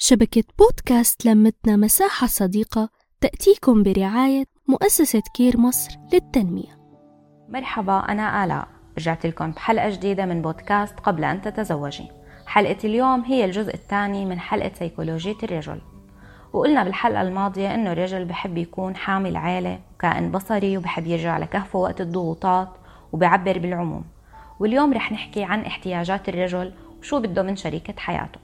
شبكة بودكاست لمتنا مساحة صديقة تأتيكم برعاية مؤسسة كير مصر للتنمية. مرحبا أنا آلاء رجعت لكم بحلقة جديدة من بودكاست قبل أن تتزوجي. حلقة اليوم هي الجزء الثاني من حلقة سيكولوجية الرجل. وقلنا بالحلقة الماضية إنه الرجل بحب يكون حامل عيلة وكائن بصري وبحب يرجع لكهفه وقت الضغوطات وبيعبر بالعموم. واليوم رح نحكي عن احتياجات الرجل وشو بده من شريكة حياته.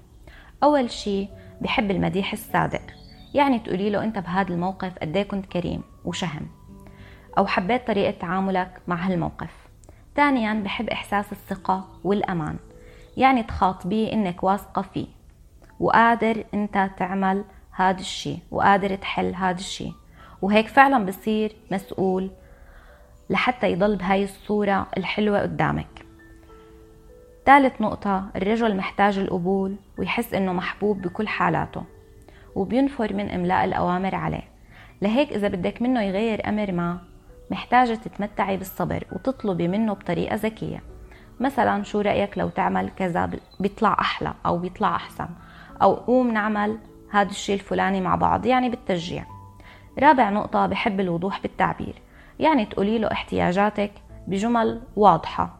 أول شي بحب المديح الصادق يعني تقولي له أنت بهذا الموقف قد كنت كريم وشهم أو حبيت طريقة تعاملك مع هالموقف. ثانيا بحب إحساس الثقة والأمان يعني تخاطبيه إنك واثقة فيه وقادر أنت تعمل هذا الشي وقادر تحل هذا الشي. وهيك فعلا بصير مسؤول لحتى يضل بهاي الصورة الحلوة قدامك. ثالث نقطة الرجل محتاج القبول ويحس إنه محبوب بكل حالاته وبينفر من إملاء الأوامر عليه. لهيك إذا بدك منه يغير أمر ما محتاجة تتمتعي بالصبر وتطلبي منه بطريقة ذكية. مثلا شو رأيك لو تعمل كذا بيطلع أحلى أو بيطلع أحسن؟ أو قوم نعمل هذا الشيء الفلاني مع بعض يعني بالتشجيع. رابع نقطة بحب الوضوح بالتعبير يعني تقولي له احتياجاتك بجمل واضحة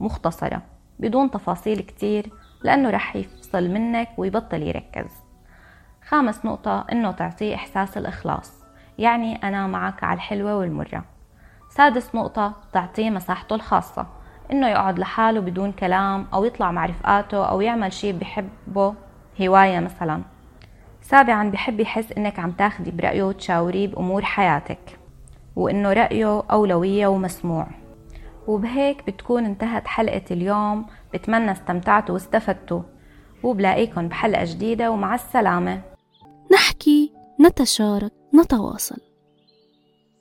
مختصرة. بدون تفاصيل كتير لأنه رح يفصل منك ويبطل يركز. خامس نقطة إنه تعطيه إحساس الإخلاص. يعني أنا معك على الحلوة والمرة. سادس نقطة تعطيه مساحته الخاصة. إنه يقعد لحاله بدون كلام أو يطلع مع رفقاته أو يعمل شي بحبه. هواية مثلا. سابعا بحب يحس إنك عم تاخدي برأيه وتشاوريه بأمور حياتك. وإنه رأيه أولوية ومسموع. وبهيك بتكون انتهت حلقة اليوم. بتمنى استمتعتوا واستفدتوا. وبلاقيكم بحلقة جديدة ومع السلامة. نحكي نتشارك نتواصل.